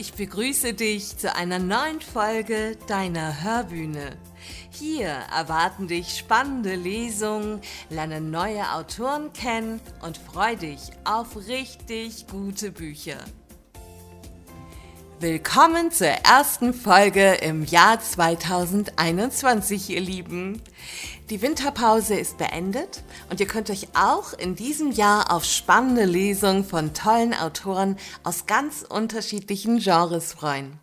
Ich begrüße dich zu einer neuen Folge deiner Hörbühne. Hier erwarten dich spannende Lesungen, lerne neue Autoren kennen und freu dich auf richtig gute Bücher. Willkommen zur ersten Folge im Jahr 2021, ihr Lieben. Die Winterpause ist beendet und ihr könnt euch auch in diesem Jahr auf spannende Lesungen von tollen Autoren aus ganz unterschiedlichen Genres freuen.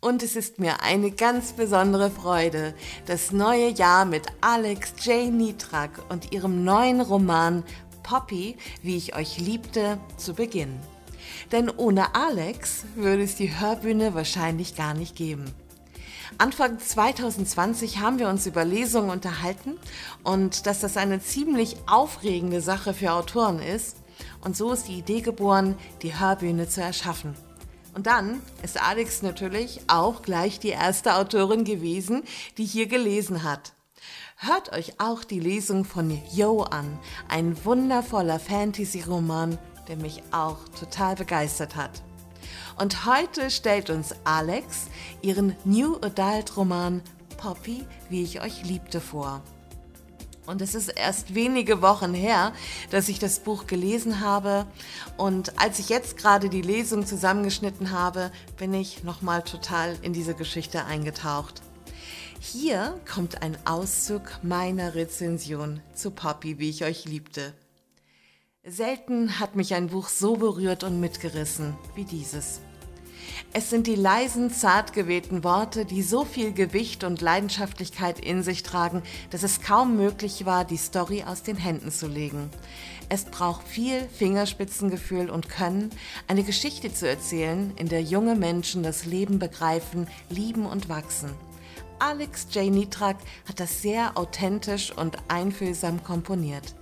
Und es ist mir eine ganz besondere Freude, das neue Jahr mit Alex J. Nitrak und ihrem neuen Roman Poppy, wie ich euch liebte, zu beginnen. Denn ohne Alex würde es die Hörbühne wahrscheinlich gar nicht geben. Anfang 2020 haben wir uns über Lesungen unterhalten und dass das eine ziemlich aufregende Sache für Autoren ist. Und so ist die Idee geboren, die Hörbühne zu erschaffen. Und dann ist Alex natürlich auch gleich die erste Autorin gewesen, die hier gelesen hat. Hört euch auch die Lesung von Yo an, ein wundervoller Fantasy-Roman der mich auch total begeistert hat. Und heute stellt uns Alex ihren New Adult Roman Poppy, wie ich euch liebte, vor. Und es ist erst wenige Wochen her, dass ich das Buch gelesen habe. Und als ich jetzt gerade die Lesung zusammengeschnitten habe, bin ich nochmal total in diese Geschichte eingetaucht. Hier kommt ein Auszug meiner Rezension zu Poppy, wie ich euch liebte. Selten hat mich ein Buch so berührt und mitgerissen wie dieses. Es sind die leisen, zart gewählten Worte, die so viel Gewicht und Leidenschaftlichkeit in sich tragen, dass es kaum möglich war, die Story aus den Händen zu legen. Es braucht viel Fingerspitzengefühl und Können, eine Geschichte zu erzählen, in der junge Menschen das Leben begreifen, lieben und wachsen. Alex J. Nitrak hat das sehr authentisch und einfühlsam komponiert.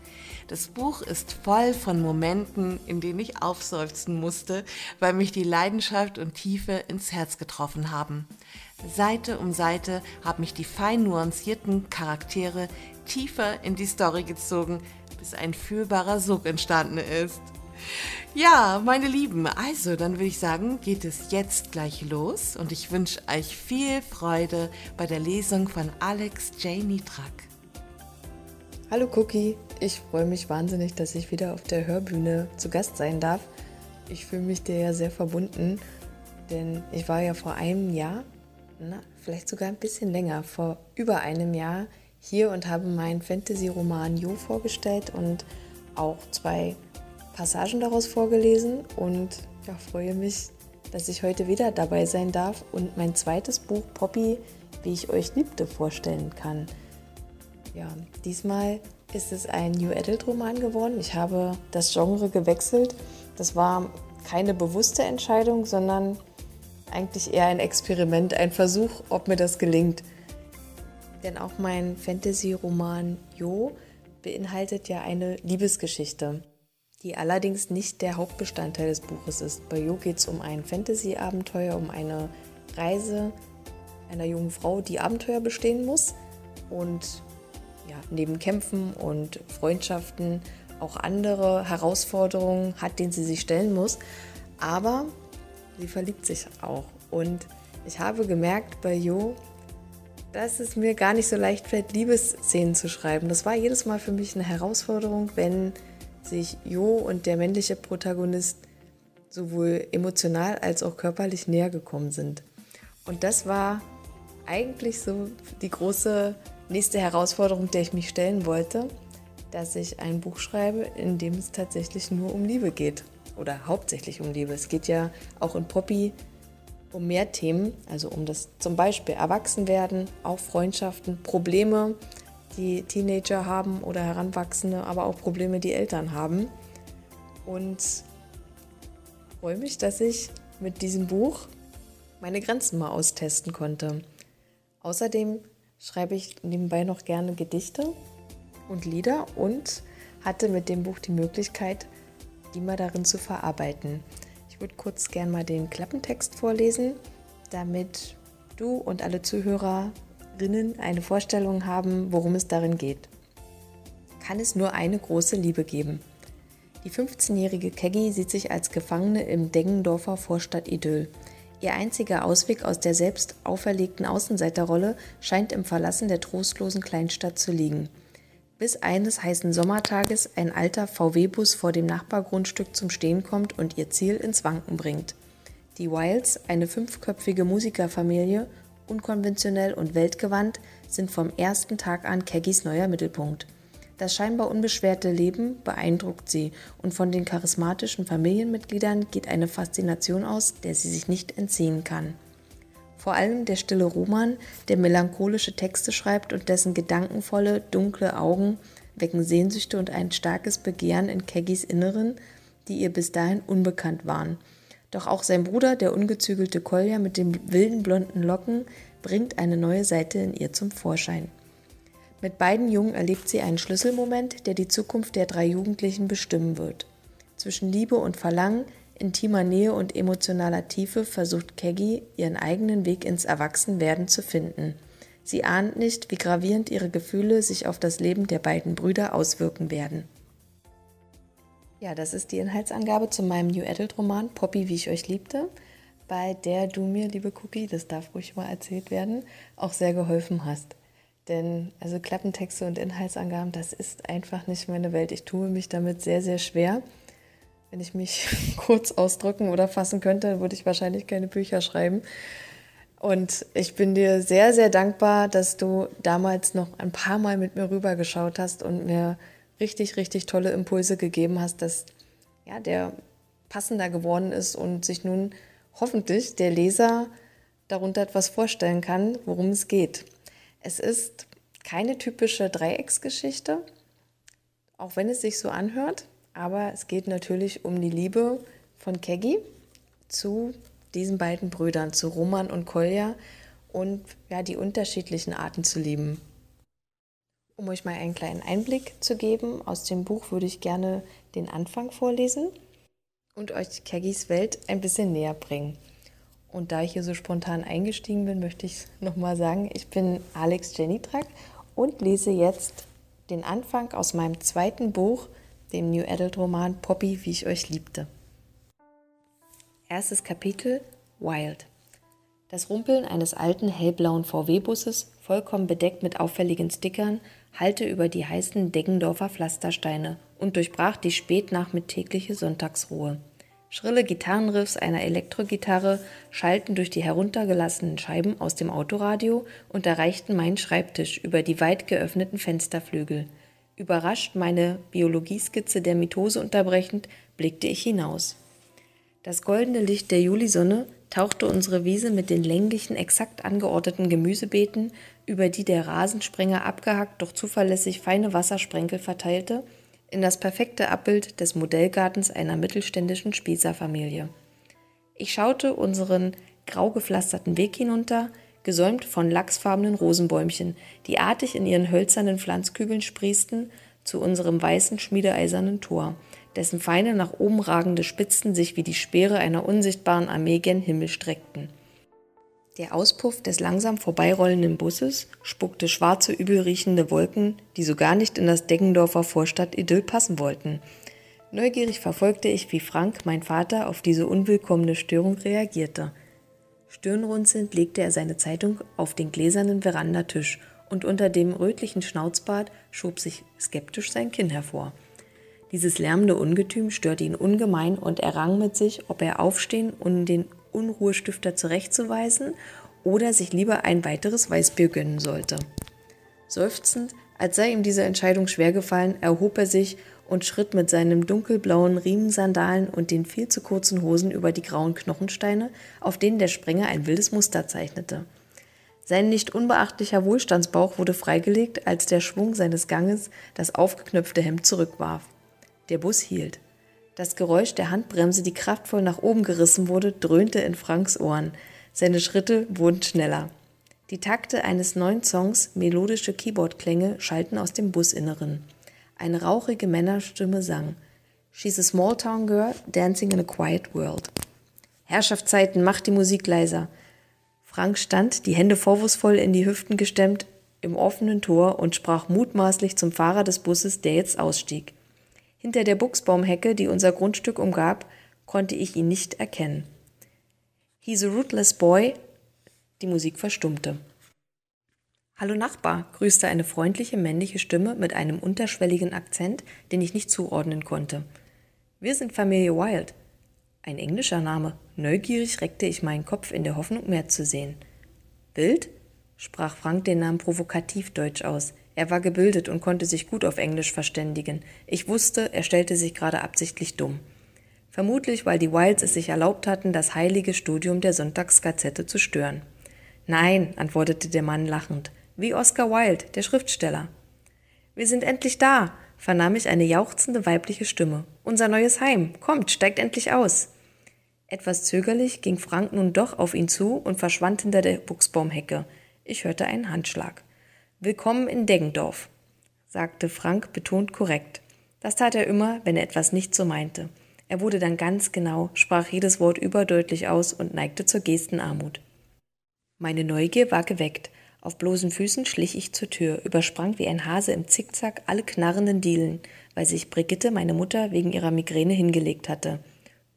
Das Buch ist voll von Momenten, in denen ich aufseufzen musste, weil mich die Leidenschaft und Tiefe ins Herz getroffen haben. Seite um Seite haben mich die fein nuancierten Charaktere tiefer in die Story gezogen, bis ein fühlbarer Sog entstanden ist. Ja, meine Lieben, also dann würde ich sagen, geht es jetzt gleich los und ich wünsche euch viel Freude bei der Lesung von Alex J. Nitrak. Hallo Cookie, ich freue mich wahnsinnig, dass ich wieder auf der Hörbühne zu Gast sein darf. Ich fühle mich dir ja sehr verbunden, denn ich war ja vor einem Jahr, na, vielleicht sogar ein bisschen länger, vor über einem Jahr hier und habe meinen Fantasy-Roman Jo vorgestellt und auch zwei Passagen daraus vorgelesen und ja, freue mich, dass ich heute wieder dabei sein darf und mein zweites Buch Poppy, wie ich euch liebte, vorstellen kann. Ja, diesmal ist es ein New Adult Roman geworden. Ich habe das Genre gewechselt. Das war keine bewusste Entscheidung, sondern eigentlich eher ein Experiment, ein Versuch, ob mir das gelingt. Denn auch mein Fantasy-Roman Jo beinhaltet ja eine Liebesgeschichte, die allerdings nicht der Hauptbestandteil des Buches ist. Bei Jo geht es um ein Fantasy-Abenteuer, um eine Reise einer jungen Frau, die Abenteuer bestehen muss. Und ja, neben Kämpfen und Freundschaften auch andere Herausforderungen hat, denen sie sich stellen muss. Aber sie verliebt sich auch. Und ich habe gemerkt bei Jo, dass es mir gar nicht so leicht fällt, Liebesszenen zu schreiben. Das war jedes Mal für mich eine Herausforderung, wenn sich Jo und der männliche Protagonist sowohl emotional als auch körperlich näher gekommen sind. Und das war eigentlich so die große nächste Herausforderung, der ich mich stellen wollte, dass ich ein Buch schreibe, in dem es tatsächlich nur um Liebe geht. Oder hauptsächlich um Liebe. Es geht ja auch in Poppy um mehr Themen, also um das zum Beispiel Erwachsenwerden, auch Freundschaften, Probleme, die Teenager haben oder Heranwachsende, aber auch Probleme, die Eltern haben. Und freue mich, dass ich mit diesem Buch meine Grenzen mal austesten konnte. Außerdem schreibe ich nebenbei noch gerne Gedichte und Lieder und hatte mit dem Buch die Möglichkeit, die mal darin zu verarbeiten. Ich würde kurz gerne mal den Klappentext vorlesen, damit du und alle Zuhörerinnen eine Vorstellung haben, worum es darin geht. Kann es nur eine große Liebe geben? Die 15-jährige Keggy sieht sich als Gefangene im Deggendorfer Vorstadt Idyll. Ihr einziger Ausweg aus der selbst auferlegten Außenseiterrolle scheint im Verlassen der trostlosen Kleinstadt zu liegen. Bis eines heißen Sommertages ein alter VW-Bus vor dem Nachbargrundstück zum Stehen kommt und ihr Ziel ins Wanken bringt. Die Wilds, eine fünfköpfige Musikerfamilie, unkonventionell und weltgewandt, sind vom ersten Tag an Keggys neuer Mittelpunkt. Das scheinbar unbeschwerte Leben beeindruckt sie und von den charismatischen Familienmitgliedern geht eine Faszination aus, der sie sich nicht entziehen kann. Vor allem der stille Roman, der melancholische Texte schreibt und dessen gedankenvolle, dunkle Augen wecken Sehnsüchte und ein starkes Begehren in Keggys Inneren, die ihr bis dahin unbekannt waren. Doch auch sein Bruder, der ungezügelte Kolja mit den wilden blonden Locken, bringt eine neue Seite in ihr zum Vorschein. Mit beiden Jungen erlebt sie einen Schlüsselmoment, der die Zukunft der drei Jugendlichen bestimmen wird. Zwischen Liebe und Verlangen, intimer Nähe und emotionaler Tiefe versucht Keggy, ihren eigenen Weg ins Erwachsenwerden zu finden. Sie ahnt nicht, wie gravierend ihre Gefühle sich auf das Leben der beiden Brüder auswirken werden. Ja, das ist die Inhaltsangabe zu meinem New Adult Roman Poppy, wie ich euch liebte, bei der du mir, liebe Cookie, das darf ruhig mal erzählt werden, auch sehr geholfen hast. Denn also Klappentexte und Inhaltsangaben, das ist einfach nicht meine Welt. Ich tue mich damit sehr, sehr schwer. Wenn ich mich kurz ausdrücken oder fassen könnte, würde ich wahrscheinlich keine Bücher schreiben. Und ich bin dir sehr, sehr dankbar, dass du damals noch ein paar Mal mit mir rübergeschaut hast und mir richtig, richtig tolle Impulse gegeben hast, dass ja, der passender geworden ist und sich nun hoffentlich der Leser darunter etwas vorstellen kann, worum es geht. Es ist keine typische Dreiecksgeschichte, auch wenn es sich so anhört, aber es geht natürlich um die Liebe von Keggy zu diesen beiden Brüdern, zu Roman und Kolja und ja, die unterschiedlichen Arten zu lieben. Um euch mal einen kleinen Einblick zu geben, aus dem Buch würde ich gerne den Anfang vorlesen und euch Keggys Welt ein bisschen näher bringen. Und da ich hier so spontan eingestiegen bin, möchte ich nochmal sagen, ich bin Alex Jenitrak und lese jetzt den Anfang aus meinem zweiten Buch, dem New Adult Roman Poppy, wie ich euch liebte. Erstes Kapitel Wild. Das Rumpeln eines alten hellblauen VW-Busses, vollkommen bedeckt mit auffälligen Stickern, hallte über die heißen Deggendorfer Pflastersteine und durchbrach die spätnachmittägliche Sonntagsruhe. Schrille Gitarrenriffs einer Elektrogitarre schallten durch die heruntergelassenen Scheiben aus dem Autoradio und erreichten meinen Schreibtisch über die weit geöffneten Fensterflügel. Überrascht meine Biologieskizze der Mitose unterbrechend, blickte ich hinaus. Das goldene Licht der Julisonne tauchte unsere Wiese mit den länglichen, exakt angeordneten Gemüsebeeten, über die der Rasensprenger abgehackt, doch zuverlässig feine Wassersprenkel verteilte, in das perfekte Abbild des Modellgartens einer mittelständischen Spießerfamilie. Ich schaute unseren grau gepflasterten Weg hinunter, gesäumt von lachsfarbenen Rosenbäumchen, die artig in ihren hölzernen Pflanzkübeln sprießten, zu unserem weißen schmiedeeisernen Tor, dessen feine nach oben ragende Spitzen sich wie die Speere einer unsichtbaren Armee gen Himmel streckten. Der Auspuff des langsam vorbeirollenden Busses spuckte schwarze, übelriechende Wolken, die so gar nicht in das Deggendorfer Vorstadt-Idyll passen wollten. Neugierig verfolgte ich, wie Frank, mein Vater, auf diese unwillkommene Störung reagierte. Stirnrunzelnd legte er seine Zeitung auf den gläsernen Verandatisch und unter dem rötlichen Schnauzbart schob sich skeptisch sein Kinn hervor. Dieses lärmende Ungetüm störte ihn ungemein und er rang mit sich, ob er aufstehen und den Unruhestifter zurechtzuweisen oder sich lieber ein weiteres Weißbier gönnen sollte. Seufzend, als sei ihm diese Entscheidung schwer gefallen, erhob er sich und schritt mit seinen dunkelblauen Riemensandalen und den viel zu kurzen Hosen über die grauen Knochensteine, auf denen der Sprenger ein wildes Muster zeichnete. Sein nicht unbeachtlicher Wohlstandsbauch wurde freigelegt, als der Schwung seines Ganges das aufgeknöpfte Hemd zurückwarf. Der Bus hielt. Das Geräusch der Handbremse, die kraftvoll nach oben gerissen wurde, dröhnte in Franks Ohren. Seine Schritte wurden schneller. Die Takte eines neuen Songs, melodische Keyboardklänge, schallten aus dem Businneren. Eine rauchige Männerstimme sang. She's a small town girl dancing in a quiet world. Herrschaftszeiten, mach die Musik leiser. Frank stand, die Hände vorwurfsvoll in die Hüften gestemmt, im offenen Tor und sprach mutmaßlich zum Fahrer des Busses, der jetzt ausstieg. Hinter der Buchsbaumhecke, die unser Grundstück umgab, konnte ich ihn nicht erkennen. He's a rootless boy. Die Musik verstummte. Hallo Nachbar, grüßte eine freundliche männliche Stimme mit einem unterschwelligen Akzent, den ich nicht zuordnen konnte. Wir sind Familie Wild. Ein englischer Name. Neugierig reckte ich meinen Kopf in der Hoffnung, mehr zu sehen. Wild? sprach Frank den Namen provokativ deutsch aus. Er war gebildet und konnte sich gut auf Englisch verständigen. Ich wusste, er stellte sich gerade absichtlich dumm. Vermutlich, weil die Wilds es sich erlaubt hatten, das heilige Studium der Sonntagsgazette zu stören. Nein, antwortete der Mann lachend, wie Oscar Wilde, der Schriftsteller. Wir sind endlich da, vernahm ich eine jauchzende weibliche Stimme. Unser neues Heim. Kommt, steigt endlich aus. Etwas zögerlich ging Frank nun doch auf ihn zu und verschwand hinter der Buchsbaumhecke. Ich hörte einen Handschlag. Willkommen in Deggendorf, sagte Frank betont korrekt. Das tat er immer, wenn er etwas nicht so meinte. Er wurde dann ganz genau, sprach jedes Wort überdeutlich aus und neigte zur Gestenarmut. Meine Neugier war geweckt. Auf bloßen Füßen schlich ich zur Tür, übersprang wie ein Hase im Zickzack alle knarrenden Dielen, weil sich Brigitte, meine Mutter, wegen ihrer Migräne hingelegt hatte.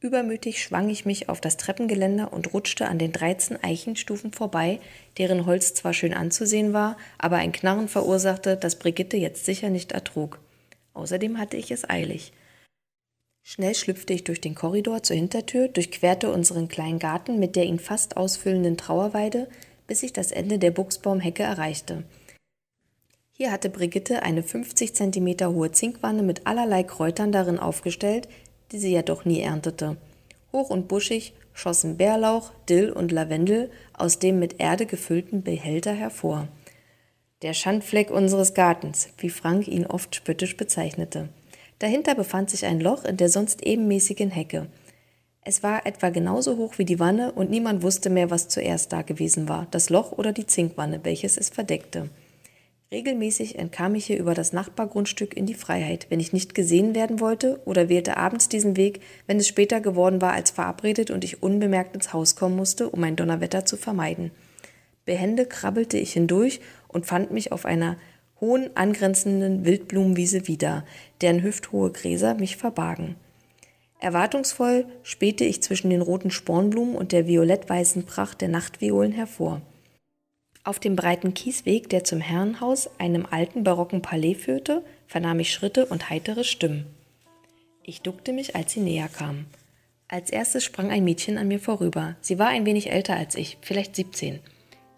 Übermütig schwang ich mich auf das Treppengeländer und rutschte an den dreizehn Eichenstufen vorbei, deren Holz zwar schön anzusehen war, aber ein Knarren verursachte, das Brigitte jetzt sicher nicht ertrug. Außerdem hatte ich es eilig. Schnell schlüpfte ich durch den Korridor zur Hintertür, durchquerte unseren kleinen Garten mit der ihn fast ausfüllenden Trauerweide, bis ich das Ende der Buchsbaumhecke erreichte. Hier hatte Brigitte eine 50 Zentimeter hohe Zinkwanne mit allerlei Kräutern darin aufgestellt, die sie ja doch nie erntete. Hoch und buschig schossen Bärlauch, Dill und Lavendel aus dem mit Erde gefüllten Behälter hervor. Der Schandfleck unseres Gartens, wie Frank ihn oft spöttisch bezeichnete. Dahinter befand sich ein Loch in der sonst ebenmäßigen Hecke. Es war etwa genauso hoch wie die Wanne und niemand wusste mehr, was zuerst da gewesen war, das Loch oder die Zinkwanne, welches es verdeckte. Regelmäßig entkam ich hier über das Nachbargrundstück in die Freiheit, wenn ich nicht gesehen werden wollte, oder wählte abends diesen Weg, wenn es später geworden war als verabredet und ich unbemerkt ins Haus kommen musste, um ein Donnerwetter zu vermeiden. Behende krabbelte ich hindurch und fand mich auf einer hohen angrenzenden Wildblumenwiese wieder, deren hüfthohe Gräser mich verbargen. Erwartungsvoll spähte ich zwischen den roten Spornblumen und der violettweißen Pracht der Nachtviolen hervor. Auf dem breiten Kiesweg, der zum Herrenhaus, einem alten barocken Palais führte, vernahm ich Schritte und heitere Stimmen. Ich duckte mich, als sie näher kam. Als erstes sprang ein Mädchen an mir vorüber. Sie war ein wenig älter als ich, vielleicht 17.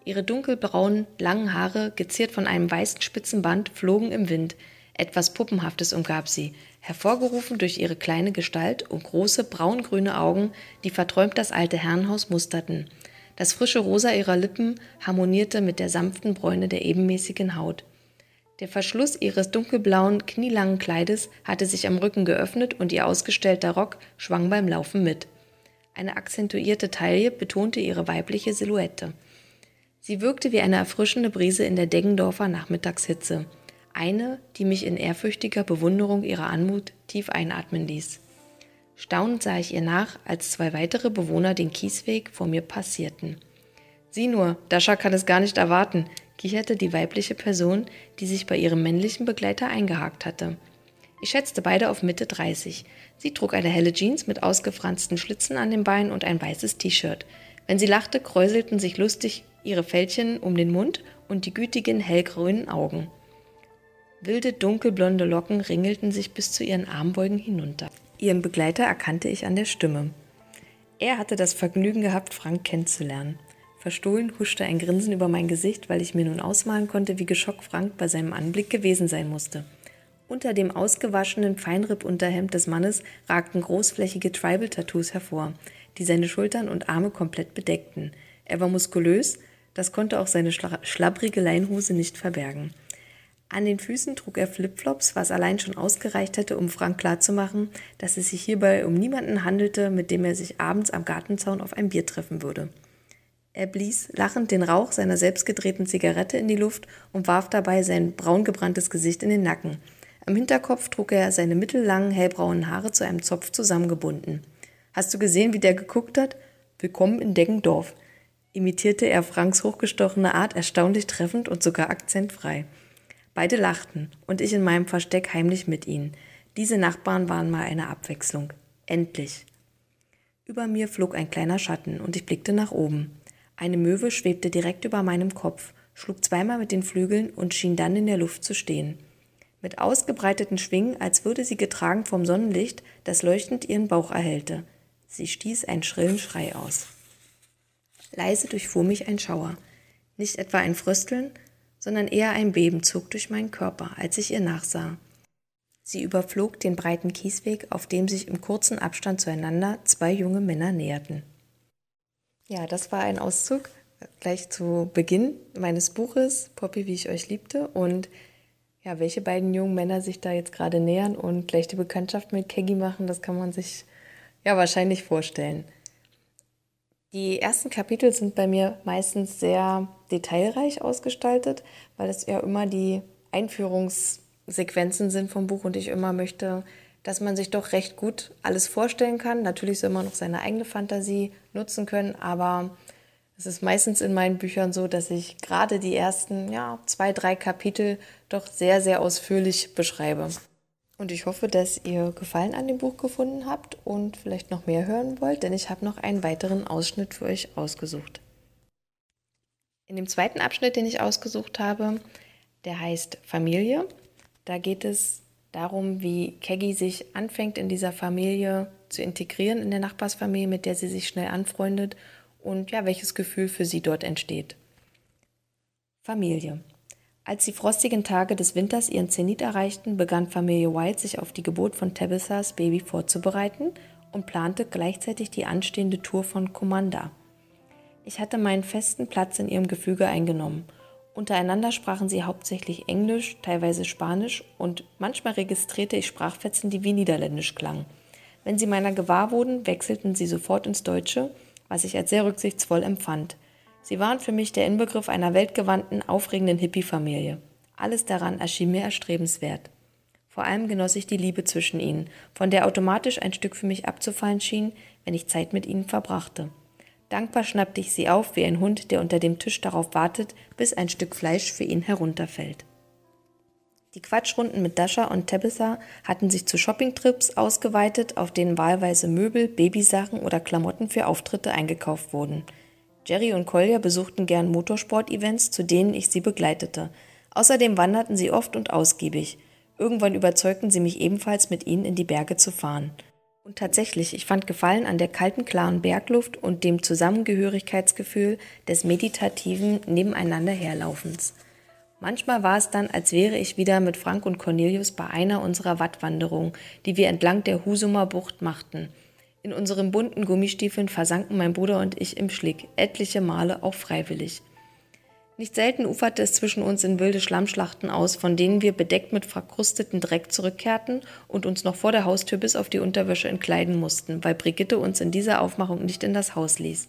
Ihre dunkelbraunen, langen Haare, geziert von einem weißen Spitzenband, flogen im Wind. Etwas Puppenhaftes umgab sie, hervorgerufen durch ihre kleine Gestalt und große braungrüne Augen, die verträumt das alte Herrenhaus musterten. Das frische Rosa ihrer Lippen harmonierte mit der sanften Bräune der ebenmäßigen Haut. Der Verschluss ihres dunkelblauen, knielangen Kleides hatte sich am Rücken geöffnet und ihr ausgestellter Rock schwang beim Laufen mit. Eine akzentuierte Taille betonte ihre weibliche Silhouette. Sie wirkte wie eine erfrischende Brise in der Deggendorfer Nachmittagshitze eine, die mich in ehrfürchtiger Bewunderung ihrer Anmut tief einatmen ließ. Staunend sah ich ihr nach, als zwei weitere Bewohner den Kiesweg vor mir passierten. Sieh nur, Dascha kann es gar nicht erwarten, kicherte die weibliche Person, die sich bei ihrem männlichen Begleiter eingehakt hatte. Ich schätzte beide auf Mitte 30. Sie trug eine helle Jeans mit ausgefransten Schlitzen an den Beinen und ein weißes T-Shirt. Wenn sie lachte, kräuselten sich lustig ihre Fältchen um den Mund und die gütigen hellgrünen Augen. Wilde dunkelblonde Locken ringelten sich bis zu ihren Armbeugen hinunter. Ihren Begleiter erkannte ich an der Stimme. Er hatte das Vergnügen gehabt, Frank kennenzulernen. Verstohlen huschte ein Grinsen über mein Gesicht, weil ich mir nun ausmalen konnte, wie geschockt Frank bei seinem Anblick gewesen sein musste. Unter dem ausgewaschenen Feinripp-Unterhemd des Mannes ragten großflächige Tribal-Tattoos hervor, die seine Schultern und Arme komplett bedeckten. Er war muskulös, das konnte auch seine schlabbrige Leinhose nicht verbergen. An den Füßen trug er Flipflops, was allein schon ausgereicht hätte, um Frank klarzumachen, dass es sich hierbei um niemanden handelte, mit dem er sich abends am Gartenzaun auf ein Bier treffen würde. Er blies lachend den Rauch seiner selbstgedrehten Zigarette in die Luft und warf dabei sein braungebranntes Gesicht in den Nacken. Am Hinterkopf trug er seine mittellangen, hellbraunen Haare zu einem Zopf zusammengebunden. Hast du gesehen, wie der geguckt hat? Willkommen in Deggendorf, imitierte er Franks hochgestochene Art erstaunlich treffend und sogar akzentfrei. Beide lachten und ich in meinem Versteck heimlich mit ihnen. Diese Nachbarn waren mal eine Abwechslung. Endlich. Über mir flog ein kleiner Schatten und ich blickte nach oben. Eine Möwe schwebte direkt über meinem Kopf, schlug zweimal mit den Flügeln und schien dann in der Luft zu stehen. Mit ausgebreiteten Schwingen, als würde sie getragen vom Sonnenlicht, das leuchtend ihren Bauch erhellte. Sie stieß einen schrillen Schrei aus. Leise durchfuhr mich ein Schauer. Nicht etwa ein Frösteln, sondern eher ein Beben zog durch meinen Körper, als ich ihr nachsah. Sie überflog den breiten Kiesweg, auf dem sich im kurzen Abstand zueinander zwei junge Männer näherten. Ja, das war ein Auszug gleich zu Beginn meines Buches Poppy, wie ich euch liebte und ja, welche beiden jungen Männer sich da jetzt gerade nähern und gleich die Bekanntschaft mit Keggy machen, das kann man sich ja wahrscheinlich vorstellen. Die ersten Kapitel sind bei mir meistens sehr detailreich ausgestaltet, weil es ja immer die Einführungssequenzen sind vom Buch und ich immer möchte, dass man sich doch recht gut alles vorstellen kann. Natürlich soll man noch seine eigene Fantasie nutzen können, aber es ist meistens in meinen Büchern so, dass ich gerade die ersten ja, zwei, drei Kapitel doch sehr, sehr ausführlich beschreibe. Und ich hoffe, dass ihr Gefallen an dem Buch gefunden habt und vielleicht noch mehr hören wollt, denn ich habe noch einen weiteren Ausschnitt für euch ausgesucht. In dem zweiten Abschnitt, den ich ausgesucht habe, der heißt Familie. Da geht es darum, wie Keggy sich anfängt, in dieser Familie zu integrieren, in der Nachbarsfamilie, mit der sie sich schnell anfreundet und ja, welches Gefühl für sie dort entsteht. Familie. Als die frostigen Tage des Winters ihren Zenit erreichten, begann Familie White sich auf die Geburt von Tabithas Baby vorzubereiten und plante gleichzeitig die anstehende Tour von Commander. Ich hatte meinen festen Platz in ihrem Gefüge eingenommen. Untereinander sprachen sie hauptsächlich Englisch, teilweise Spanisch und manchmal registrierte ich Sprachfetzen, die wie Niederländisch klangen. Wenn sie meiner gewahr wurden, wechselten sie sofort ins Deutsche, was ich als sehr rücksichtsvoll empfand. Sie waren für mich der Inbegriff einer weltgewandten, aufregenden Hippie-Familie. Alles daran erschien mir erstrebenswert. Vor allem genoss ich die Liebe zwischen ihnen, von der automatisch ein Stück für mich abzufallen schien, wenn ich Zeit mit ihnen verbrachte. Dankbar schnappte ich sie auf wie ein Hund, der unter dem Tisch darauf wartet, bis ein Stück Fleisch für ihn herunterfällt. Die Quatschrunden mit Dasha und Tabitha hatten sich zu Shoppingtrips ausgeweitet, auf denen wahlweise Möbel, Babysachen oder Klamotten für Auftritte eingekauft wurden – Jerry und Collier besuchten gern Motorsport-Events, zu denen ich sie begleitete. Außerdem wanderten sie oft und ausgiebig. Irgendwann überzeugten sie mich ebenfalls, mit ihnen in die Berge zu fahren. Und tatsächlich, ich fand Gefallen an der kalten, klaren Bergluft und dem Zusammengehörigkeitsgefühl des meditativen Nebeneinanderherlaufens. Manchmal war es dann, als wäre ich wieder mit Frank und Cornelius bei einer unserer Wattwanderungen, die wir entlang der Husumer Bucht machten – in unseren bunten Gummistiefeln versanken mein Bruder und ich im Schlick, etliche Male auch freiwillig. Nicht selten uferte es zwischen uns in wilde Schlammschlachten aus, von denen wir bedeckt mit verkrusteten Dreck zurückkehrten und uns noch vor der Haustür bis auf die Unterwäsche entkleiden mussten, weil Brigitte uns in dieser Aufmachung nicht in das Haus ließ.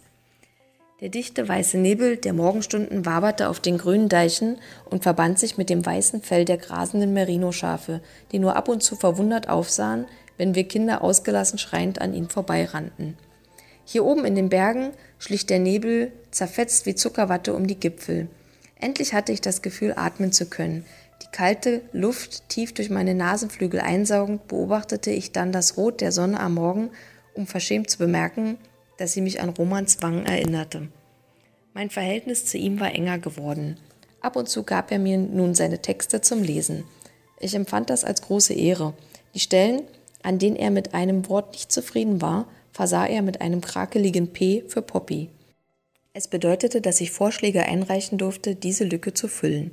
Der dichte weiße Nebel der Morgenstunden waberte auf den grünen Deichen und verband sich mit dem weißen Fell der grasenden Merino-Schafe, die nur ab und zu verwundert aufsahen, wenn wir Kinder ausgelassen schreiend an ihnen vorbeirannten. Hier oben in den Bergen schlich der Nebel zerfetzt wie Zuckerwatte um die Gipfel. Endlich hatte ich das Gefühl, atmen zu können. Die kalte Luft tief durch meine Nasenflügel einsaugend, beobachtete ich dann das Rot der Sonne am Morgen, um verschämt zu bemerken, dass sie mich an Romans Wangen erinnerte. Mein Verhältnis zu ihm war enger geworden. Ab und zu gab er mir nun seine Texte zum Lesen. Ich empfand das als große Ehre. Die Stellen, an denen er mit einem Wort nicht zufrieden war, versah er mit einem krakeligen P für Poppy. Es bedeutete, dass ich Vorschläge einreichen durfte, diese Lücke zu füllen.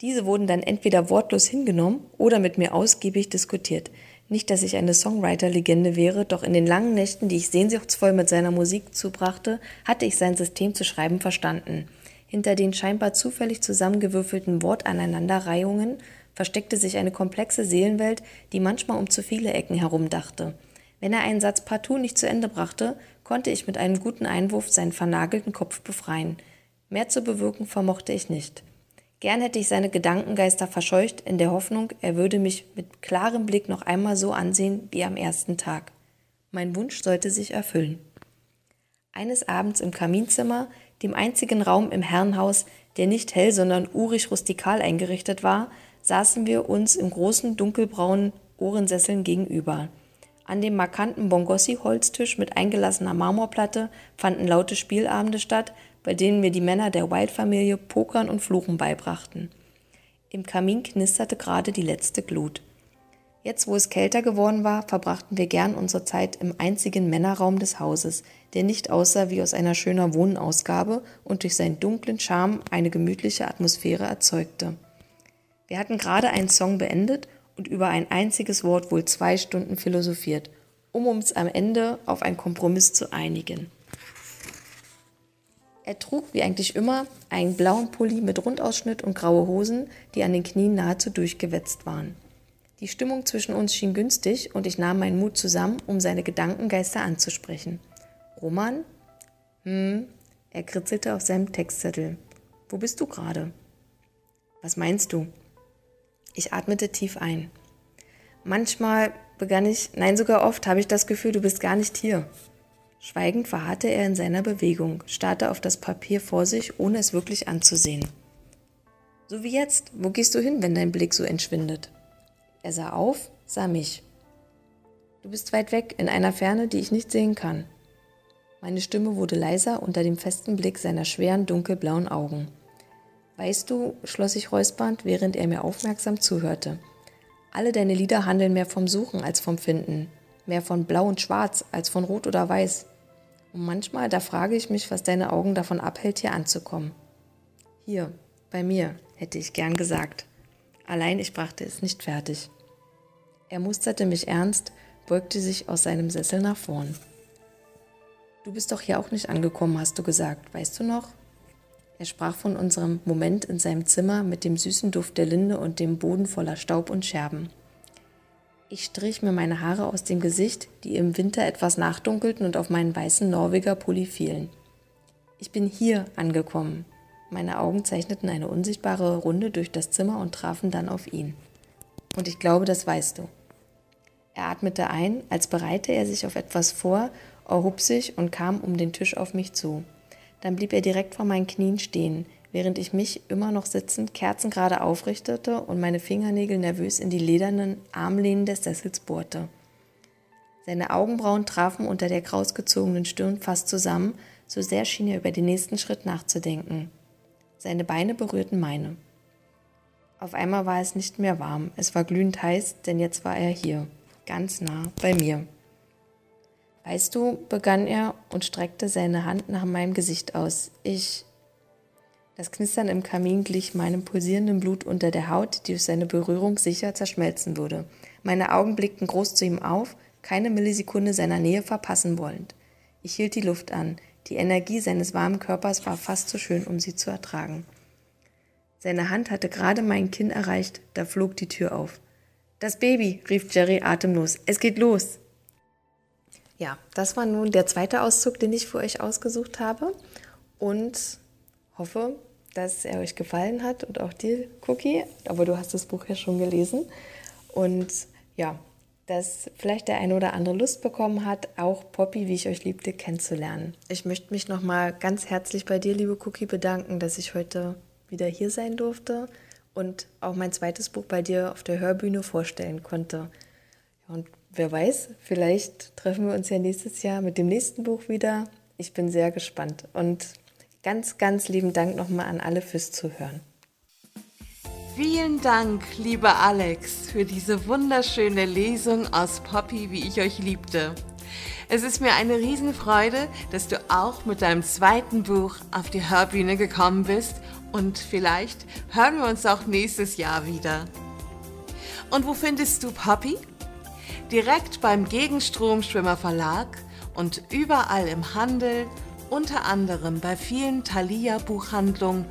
Diese wurden dann entweder wortlos hingenommen oder mit mir ausgiebig diskutiert. Nicht, dass ich eine Songwriter-Legende wäre, doch in den langen Nächten, die ich sehnsuchtsvoll mit seiner Musik zubrachte, hatte ich sein System zu schreiben verstanden. Hinter den scheinbar zufällig zusammengewürfelten Wortaneinanderreihungen versteckte sich eine komplexe Seelenwelt, die manchmal um zu viele Ecken herumdachte. Wenn er einen Satz partout nicht zu Ende brachte, konnte ich mit einem guten Einwurf seinen vernagelten Kopf befreien. Mehr zu bewirken vermochte ich nicht. Gern hätte ich seine Gedankengeister verscheucht, in der Hoffnung, er würde mich mit klarem Blick noch einmal so ansehen wie am ersten Tag. Mein Wunsch sollte sich erfüllen. Eines Abends im Kaminzimmer, dem einzigen Raum im Herrenhaus, der nicht hell, sondern urig rustikal eingerichtet war, saßen wir uns im großen dunkelbraunen Ohrensesseln gegenüber. An dem markanten Bongossi-Holztisch mit eingelassener Marmorplatte fanden laute Spielabende statt, bei denen mir die Männer der White-Familie Pokern und Fluchen beibrachten. Im Kamin knisterte gerade die letzte Glut. Jetzt, wo es kälter geworden war, verbrachten wir gern unsere Zeit im einzigen Männerraum des Hauses, der nicht aussah wie aus einer schöner Wohnausgabe und durch seinen dunklen Charme eine gemütliche Atmosphäre erzeugte. Wir hatten gerade einen Song beendet und über ein einziges Wort wohl zwei Stunden philosophiert, um uns am Ende auf einen Kompromiss zu einigen. Er trug, wie eigentlich immer, einen blauen Pulli mit Rundausschnitt und graue Hosen, die an den Knien nahezu durchgewetzt waren. Die Stimmung zwischen uns schien günstig und ich nahm meinen Mut zusammen, um seine Gedankengeister anzusprechen. Roman? Hm, er kritzelte auf seinem Textzettel. Wo bist du gerade? Was meinst du? Ich atmete tief ein. Manchmal begann ich, nein sogar oft, habe ich das Gefühl, du bist gar nicht hier. Schweigend verharrte er in seiner Bewegung, starrte auf das Papier vor sich, ohne es wirklich anzusehen. So wie jetzt. Wo gehst du hin, wenn dein Blick so entschwindet? Er sah auf, sah mich. Du bist weit weg, in einer Ferne, die ich nicht sehen kann. Meine Stimme wurde leiser unter dem festen Blick seiner schweren, dunkelblauen Augen. Weißt du, schloss ich räuspernd, während er mir aufmerksam zuhörte. Alle deine Lieder handeln mehr vom Suchen als vom Finden, mehr von Blau und Schwarz als von Rot oder Weiß. Und manchmal, da frage ich mich, was deine Augen davon abhält, hier anzukommen. Hier, bei mir, hätte ich gern gesagt. Allein ich brachte es nicht fertig. Er musterte mich ernst, beugte sich aus seinem Sessel nach vorn. Du bist doch hier auch nicht angekommen, hast du gesagt, weißt du noch? Er sprach von unserem Moment in seinem Zimmer mit dem süßen Duft der Linde und dem Boden voller Staub und Scherben. Ich strich mir meine Haare aus dem Gesicht, die im Winter etwas nachdunkelten und auf meinen weißen Norweger Pulli fielen. Ich bin hier angekommen. Meine Augen zeichneten eine unsichtbare Runde durch das Zimmer und trafen dann auf ihn. Und ich glaube, das weißt du. Er atmete ein, als bereite er sich auf etwas vor, erhob sich und kam um den Tisch auf mich zu. Dann blieb er direkt vor meinen Knien stehen, während ich mich, immer noch sitzend, kerzengerade aufrichtete und meine Fingernägel nervös in die ledernen Armlehnen des Sessels bohrte. Seine Augenbrauen trafen unter der krausgezogenen Stirn fast zusammen, so sehr schien er über den nächsten Schritt nachzudenken. Seine Beine berührten meine. Auf einmal war es nicht mehr warm, es war glühend heiß, denn jetzt war er hier, ganz nah bei mir. Weißt du, begann er und streckte seine Hand nach meinem Gesicht aus. Ich, das Knistern im Kamin glich meinem pulsierenden Blut unter der Haut, die durch seine Berührung sicher zerschmelzen würde. Meine Augen blickten groß zu ihm auf, keine Millisekunde seiner Nähe verpassen wollend. Ich hielt die Luft an. Die Energie seines warmen Körpers war fast zu schön, um sie zu ertragen. Seine Hand hatte gerade mein Kinn erreicht, da flog die Tür auf. Das Baby, rief Jerry atemlos. Es geht los. Ja, das war nun der zweite Auszug, den ich für euch ausgesucht habe. Und hoffe, dass er euch gefallen hat und auch dir, Cookie. Aber du hast das Buch ja schon gelesen. Und ja, dass vielleicht der eine oder andere Lust bekommen hat, auch Poppy, wie ich euch liebte, kennenzulernen. Ich möchte mich nochmal ganz herzlich bei dir, liebe Cookie, bedanken, dass ich heute wieder hier sein durfte und auch mein zweites Buch bei dir auf der Hörbühne vorstellen konnte. Und wer weiß, vielleicht treffen wir uns ja nächstes Jahr mit dem nächsten Buch wieder. Ich bin sehr gespannt und Ganz, ganz lieben Dank nochmal an alle fürs Zuhören. Vielen Dank, lieber Alex, für diese wunderschöne Lesung aus Poppy, wie ich euch liebte. Es ist mir eine Riesenfreude, dass du auch mit deinem zweiten Buch auf die Hörbühne gekommen bist und vielleicht hören wir uns auch nächstes Jahr wieder. Und wo findest du Poppy? Direkt beim Gegenstromschwimmer Verlag und überall im Handel unter anderem bei vielen Thalia-Buchhandlungen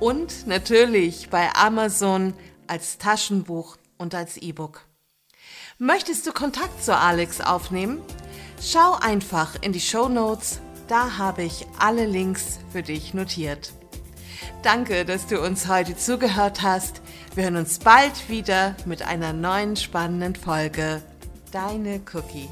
und natürlich bei Amazon als Taschenbuch und als E-Book. Möchtest du Kontakt zu Alex aufnehmen? Schau einfach in die Show Notes, da habe ich alle Links für dich notiert. Danke, dass du uns heute zugehört hast. Wir hören uns bald wieder mit einer neuen spannenden Folge. Deine Cookie.